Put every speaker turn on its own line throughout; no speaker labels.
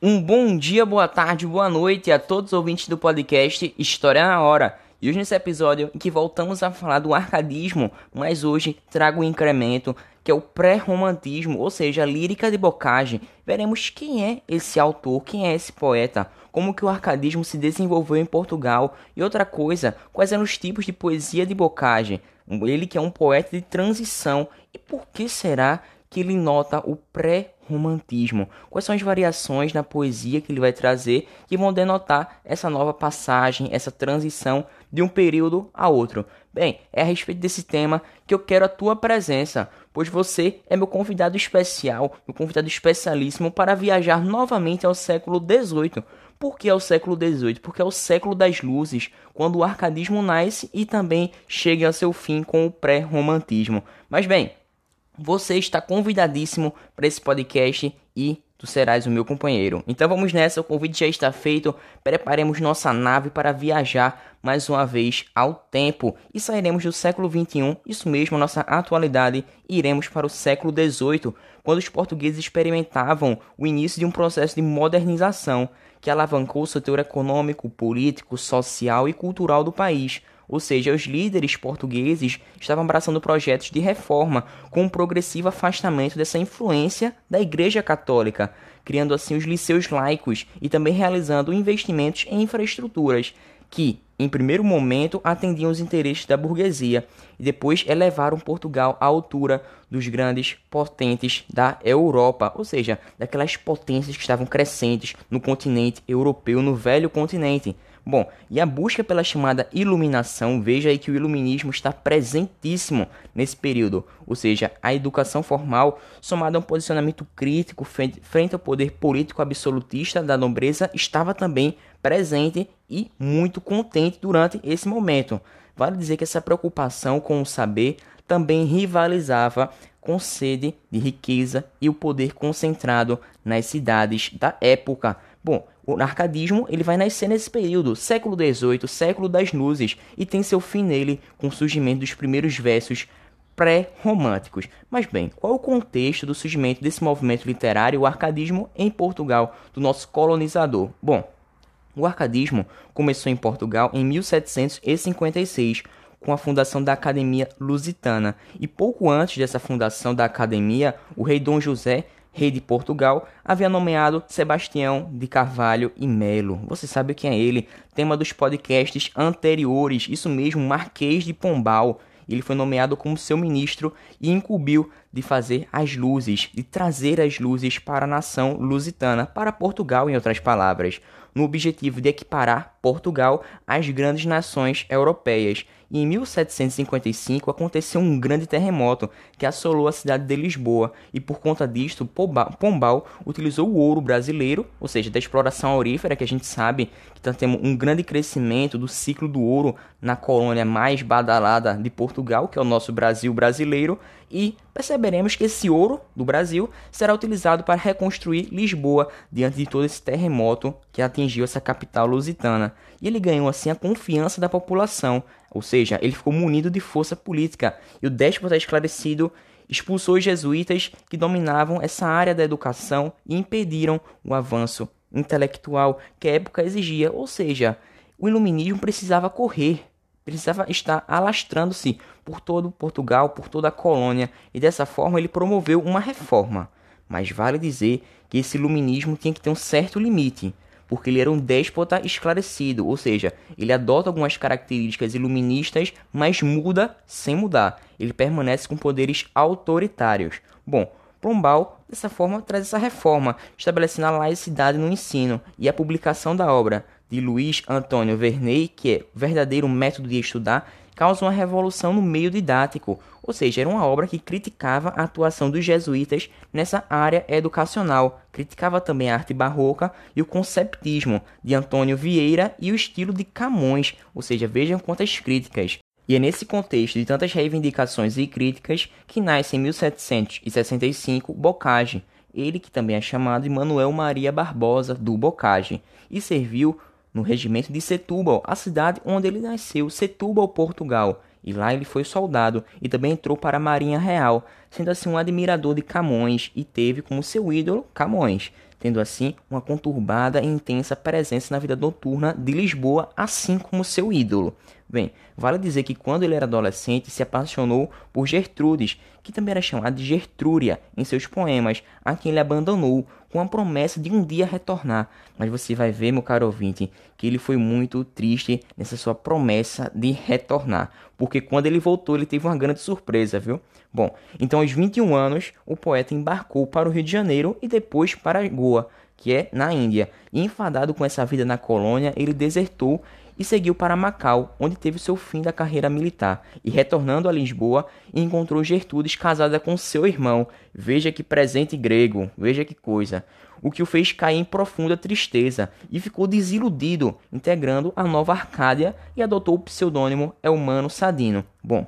Um bom dia, boa tarde, boa noite a todos os ouvintes do podcast História na Hora. E hoje nesse episódio em que voltamos a falar do arcadismo, mas hoje trago um incremento que é o pré-romantismo, ou seja, a lírica de Bocage. Veremos quem é esse autor, quem é esse poeta, como que o arcadismo se desenvolveu em Portugal e outra coisa, quais eram os tipos de poesia de Bocage. Ele que é um poeta de transição e por que será que ele nota o pré-romantismo. Quais são as variações na poesia que ele vai trazer que vão denotar essa nova passagem, essa transição de um período a outro? Bem, é a respeito desse tema que eu quero a tua presença, pois você é meu convidado especial, meu convidado especialíssimo para viajar novamente ao século XVIII. Por que ao século XVIII? Porque é o século das luzes, quando o arcadismo nasce e também chega ao seu fim com o pré-romantismo. Mas bem, você está convidadíssimo para esse podcast e tu serás o meu companheiro. Então vamos nessa, o convite já está feito. Preparemos nossa nave para viajar mais uma vez ao tempo e sairemos do século 21, isso mesmo, nossa atualidade, e iremos para o século 18, quando os portugueses experimentavam o início de um processo de modernização que alavancou o setor econômico, político, social e cultural do país ou seja, os líderes portugueses estavam abraçando projetos de reforma com um progressivo afastamento dessa influência da Igreja Católica, criando assim os liceus laicos e também realizando investimentos em infraestruturas que, em primeiro momento, atendiam os interesses da burguesia e depois elevaram Portugal à altura dos grandes potentes da Europa, ou seja, daquelas potências que estavam crescentes no continente europeu, no velho continente. Bom, e a busca pela chamada iluminação, veja aí que o iluminismo está presentíssimo nesse período, ou seja, a educação formal, somada a um posicionamento crítico frente ao poder político absolutista da nobreza, estava também presente e muito contente durante esse momento. Vale dizer que essa preocupação com o saber também rivalizava com sede de riqueza e o poder concentrado nas cidades da época. Bom, o arcadismo ele vai nascer nesse período, século XVIII, século das luzes, e tem seu fim nele com o surgimento dos primeiros versos pré-românticos. Mas bem, qual o contexto do surgimento desse movimento literário, o arcadismo, em Portugal, do nosso colonizador? Bom, o arcadismo começou em Portugal em 1756, com a fundação da Academia Lusitana, e pouco antes dessa fundação da academia, o rei Dom José rei de Portugal, havia nomeado Sebastião de Carvalho e Melo. Você sabe quem é ele? Tema dos podcasts anteriores, isso mesmo, Marquês de Pombal. Ele foi nomeado como seu ministro e incumbiu de fazer as luzes, de trazer as luzes para a nação lusitana, para Portugal, em outras palavras, no objetivo de equiparar Portugal às grandes nações europeias. E em 1755 aconteceu um grande terremoto que assolou a cidade de Lisboa, e por conta disto, Pombal utilizou o ouro brasileiro, ou seja, da exploração aurífera, que a gente sabe que tá temos um grande crescimento do ciclo do ouro na colônia mais badalada de Portugal, que é o nosso Brasil brasileiro, e perceberemos que esse ouro do Brasil será utilizado para reconstruir Lisboa diante de todo esse terremoto que atingiu essa capital lusitana. E ele ganhou assim a confiança da população, ou seja, ele ficou munido de força política, e o déspota esclarecido expulsou os jesuítas que dominavam essa área da educação e impediram o avanço intelectual que a época exigia, ou seja, o iluminismo precisava correr, precisava estar alastrando-se por todo Portugal, por toda a colônia, e dessa forma ele promoveu uma reforma. Mas vale dizer que esse iluminismo tinha que ter um certo limite porque ele era um déspota esclarecido, ou seja, ele adota algumas características iluministas, mas muda sem mudar. Ele permanece com poderes autoritários. Bom, Pombal, dessa forma, traz essa reforma, estabelecendo a laicidade no ensino e a publicação da obra de Luiz Antônio Verney, que é verdadeiro método de estudar, causa uma revolução no meio didático, ou seja, era uma obra que criticava a atuação dos jesuítas nessa área educacional, criticava também a arte barroca e o conceptismo de Antônio Vieira e o estilo de Camões, ou seja, vejam quantas críticas. E é nesse contexto de tantas reivindicações e críticas que nasce em 1765 Bocage, ele que também é chamado de Manuel Maria Barbosa do Bocage, e serviu no regimento de Setúbal, a cidade onde ele nasceu, Setúbal, Portugal. E lá ele foi soldado e também entrou para a Marinha Real, sendo assim um admirador de Camões e teve como seu ídolo Camões. tendo assim uma conturbada e intensa presença na vida noturna de Lisboa, assim como seu ídolo. Bem, vale dizer que quando ele era adolescente se apaixonou por Gertrudes, que também era chamada de Gertrúria em seus poemas, a quem ele abandonou com a promessa de um dia retornar. Mas você vai ver, meu caro ouvinte, que ele foi muito triste nessa sua promessa de retornar, porque quando ele voltou, ele teve uma grande surpresa, viu? Bom, então aos 21 anos, o poeta embarcou para o Rio de Janeiro e depois para Goa, que é na Índia. E enfadado com essa vida na colônia, ele desertou e seguiu para Macau, onde teve seu fim da carreira militar. E retornando a Lisboa, encontrou Gertrudes casada com seu irmão. Veja que presente grego, veja que coisa. O que o fez cair em profunda tristeza e ficou desiludido, integrando a nova Arcádia e adotou o pseudônimo Elmano Sadino. Bom,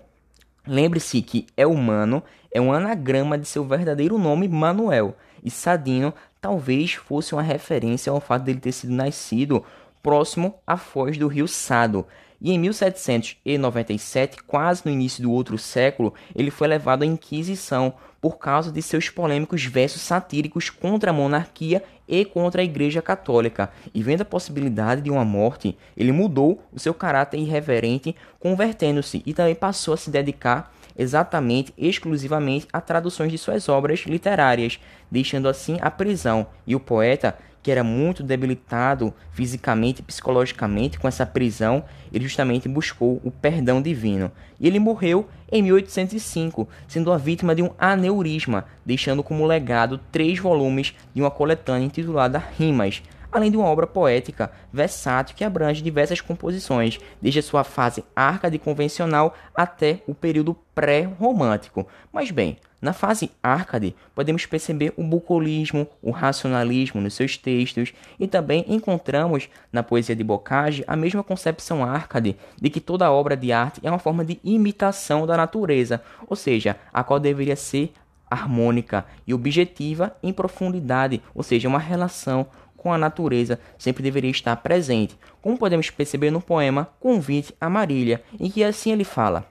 lembre-se que Elmano é um anagrama de seu verdadeiro nome Manuel, e Sadino talvez fosse uma referência ao fato dele ter sido nascido próximo à foz do rio Sado. E em 1797, quase no início do outro século, ele foi levado à Inquisição por causa de seus polêmicos versos satíricos contra a monarquia e contra a Igreja Católica. E vendo a possibilidade de uma morte, ele mudou o seu caráter irreverente, convertendo-se e também passou a se dedicar exatamente, exclusivamente a traduções de suas obras literárias, deixando assim a prisão. E o poeta que era muito debilitado fisicamente e psicologicamente com essa prisão, ele justamente buscou o perdão divino. E ele morreu em 1805, sendo a vítima de um aneurisma, deixando como legado três volumes de uma coletânea intitulada Rimas, além de uma obra poética versátil que abrange diversas composições, desde a sua fase arcade convencional até o período pré-romântico. Mas bem, na fase arcade, podemos perceber o bucolismo, o racionalismo nos seus textos e também encontramos na poesia de Bocage a mesma concepção arcade de que toda obra de arte é uma forma de imitação da natureza, ou seja, a qual deveria ser harmônica e objetiva em profundidade, ou seja, uma relação com a natureza sempre deveria estar presente, como podemos perceber no poema Convite a Marília, em que assim ele fala: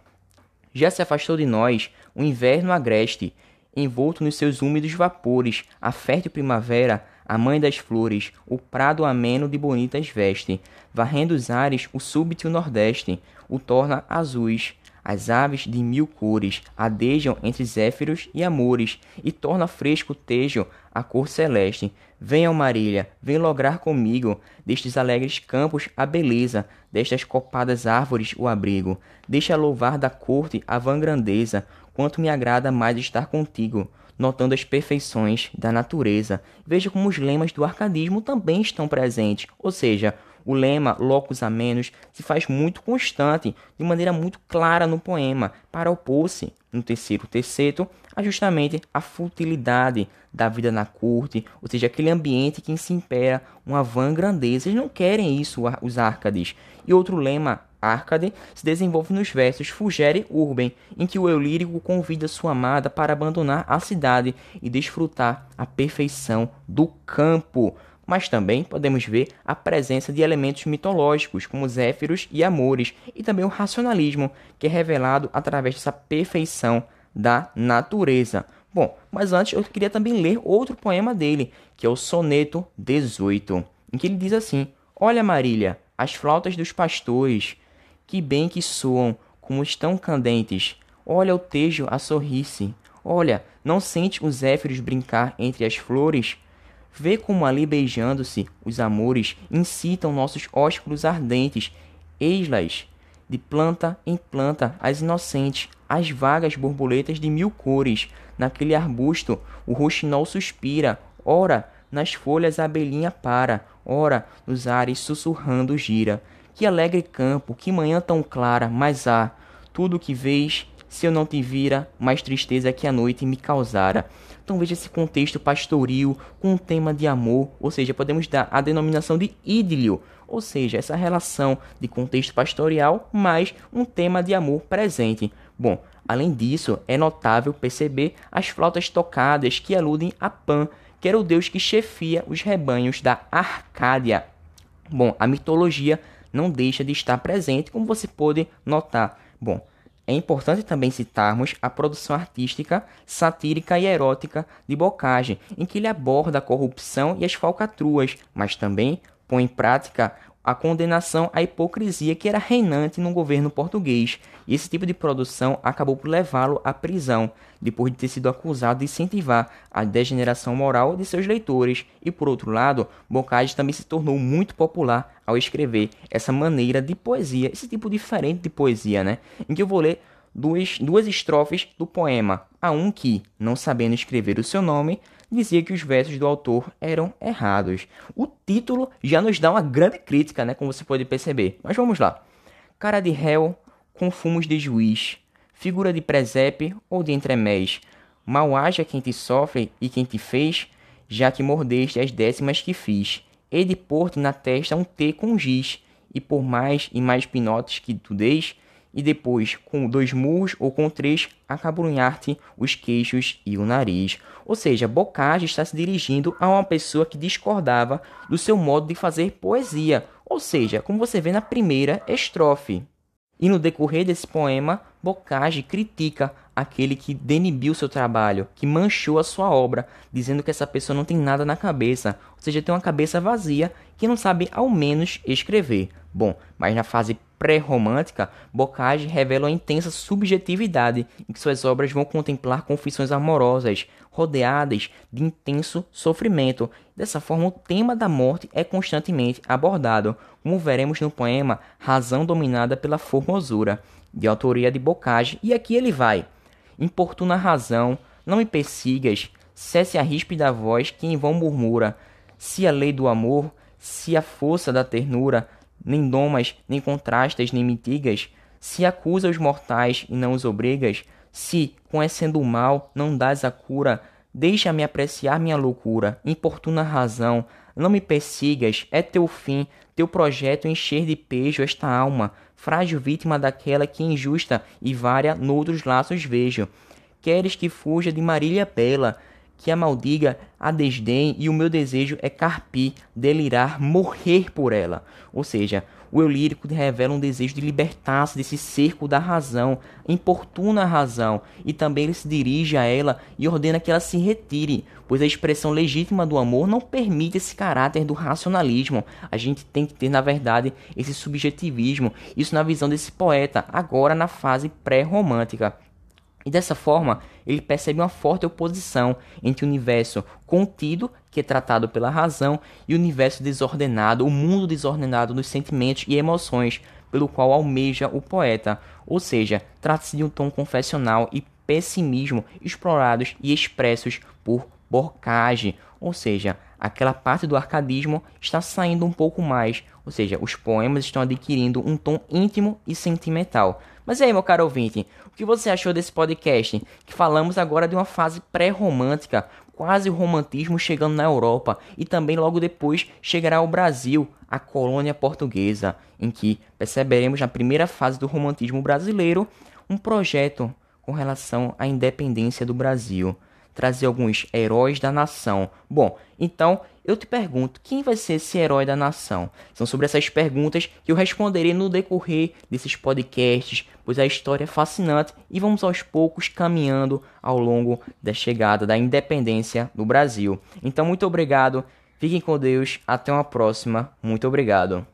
Já se afastou de nós o inverno agreste, envolto nos seus úmidos vapores, a fértil primavera, a mãe das flores, o prado ameno de bonitas veste, varrendo os ares o súbito nordeste, o torna azuis, as aves de mil cores adejam entre zéfiros e amores, e torna fresco o tejo a cor celeste. Venham, Marília, vem lograr comigo, destes alegres campos a beleza, destas copadas árvores o abrigo. Deixa louvar da corte a vã grandeza, quanto me agrada mais estar contigo notando as perfeições da natureza. Veja como os lemas do arcadismo também estão presentes, ou seja, o lema locus a menos se faz muito constante, de maneira muito clara no poema, para opor-se, no terceiro terceto, a justamente a futilidade da vida na corte, ou seja, aquele ambiente que se impera uma vã grandeza. Eles não querem isso, os Árcades. E outro lema Arcade se desenvolve nos versos Fugere Urben, em que o eu lírico convida sua amada para abandonar a cidade e desfrutar a perfeição do campo mas também podemos ver a presença de elementos mitológicos, como Zéfiros e Amores, e também o racionalismo, que é revelado através dessa perfeição da natureza. Bom, mas antes eu queria também ler outro poema dele, que é o Soneto 18, em que ele diz assim: Olha, Marília, as flautas dos pastores, que bem que soam, como estão candentes. Olha o tejo a sorrir-se. Olha, não sente os zéfiros brincar entre as flores? Vê como ali beijando-se os amores incitam nossos ósculos ardentes, eis-las, de planta em planta, as inocentes, as vagas borboletas de mil cores. Naquele arbusto o roxinol suspira, ora nas folhas a abelhinha para, ora nos ares sussurrando gira. Que alegre campo, que manhã tão clara, mas há, tudo que vês, se eu não te vira, mais tristeza que a noite me causara. Então veja esse contexto pastoril com um tema de amor, ou seja, podemos dar a denominação de idílio, ou seja, essa relação de contexto pastoral mais um tema de amor presente. Bom, além disso, é notável perceber as flautas tocadas que aludem a Pan, que era o deus que chefia os rebanhos da Arcádia. Bom, a mitologia não deixa de estar presente, como você pode notar. Bom, É importante também citarmos a produção artística, satírica e erótica de Bocage, em que ele aborda a corrupção e as falcatruas, mas também põe em prática a condenação à hipocrisia que era reinante no governo português, e esse tipo de produção acabou por levá-lo à prisão, depois de ter sido acusado de incentivar a degeneração moral de seus leitores. E por outro lado, Bocage também se tornou muito popular ao escrever essa maneira de poesia, esse tipo diferente de poesia, né? Em que eu vou ler duas, duas estrofes do poema. A um que, não sabendo escrever o seu nome, dizia que os versos do autor eram errados. O título já nos dá uma grande crítica, né, como você pode perceber. Mas vamos lá. Cara de réu com fumos de juiz, figura de presépio ou de entremés, mal haja quem te sofre e quem te fez, já que mordeste as décimas que fiz. E de pôr-te na testa um T com giz, e por mais e mais pinotes que tu deis, e depois, com dois murros ou com três, acabrunhar-te os queixos e o nariz. Ou seja, Bocage está se dirigindo a uma pessoa que discordava do seu modo de fazer poesia, ou seja, como você vê na primeira estrofe. E no decorrer desse poema, Bocage critica aquele que denibiu seu trabalho, que manchou a sua obra, dizendo que essa pessoa não tem nada na cabeça, ou seja, tem uma cabeça vazia que não sabe ao menos escrever. Bom, mas na fase pré-romântica, Bocage revela uma intensa subjetividade em que suas obras vão contemplar confissões amorosas, rodeadas de intenso sofrimento. Dessa forma, o tema da morte é constantemente abordado, como veremos no poema Razão Dominada pela Formosura, de autoria de Bocage, e aqui ele vai. Importuna razão, não me persigas, cesse a ríspida voz que em vão murmura, se a lei do amor, se a força da ternura, nem domas, nem contrastas, nem mitigas, se acusa os mortais e não os obrigas, se, conhecendo o mal, não dás a cura, deixa-me apreciar minha loucura, importuna razão, não me persigas, é teu fim, teu projeto encher de pejo esta alma, frágil vítima daquela que injusta e vária noutros laços vejo. Queres que fuja de Marília bela, que a maldiga a desdém e o meu desejo é carpir, delirar, morrer por ela. Ou seja, o eu lírico revela um desejo de libertar-se desse cerco da razão, importuna a razão, e também ele se dirige a ela e ordena que ela se retire, pois a expressão legítima do amor não permite esse caráter do racionalismo. A gente tem que ter, na verdade, esse subjetivismo, isso na visão desse poeta, agora na fase pré-romântica. E dessa forma, ele percebe uma forte oposição entre o universo contido, que é tratado pela razão, e o universo desordenado, o mundo desordenado dos sentimentos e emoções, pelo qual almeja o poeta. Ou seja, trata-se de um tom confessional e pessimismo explorados e expressos por Borcage, ou seja, aquela parte do arcadismo está saindo um pouco mais, ou seja, os poemas estão adquirindo um tom íntimo e sentimental. Mas e aí, meu caro ouvinte, o que você achou desse podcast? Que falamos agora de uma fase pré-romântica, quase o romantismo chegando na Europa e também logo depois chegará ao Brasil, a colônia portuguesa, em que perceberemos na primeira fase do romantismo brasileiro um projeto com relação à independência do Brasil trazer alguns heróis da nação. Bom, então eu te pergunto, quem vai ser esse herói da nação? São sobre essas perguntas que eu responderei no decorrer desses podcasts, pois a história é fascinante e vamos aos poucos caminhando ao longo da chegada da independência no Brasil. Então, muito obrigado, fiquem com Deus, até uma próxima, muito obrigado.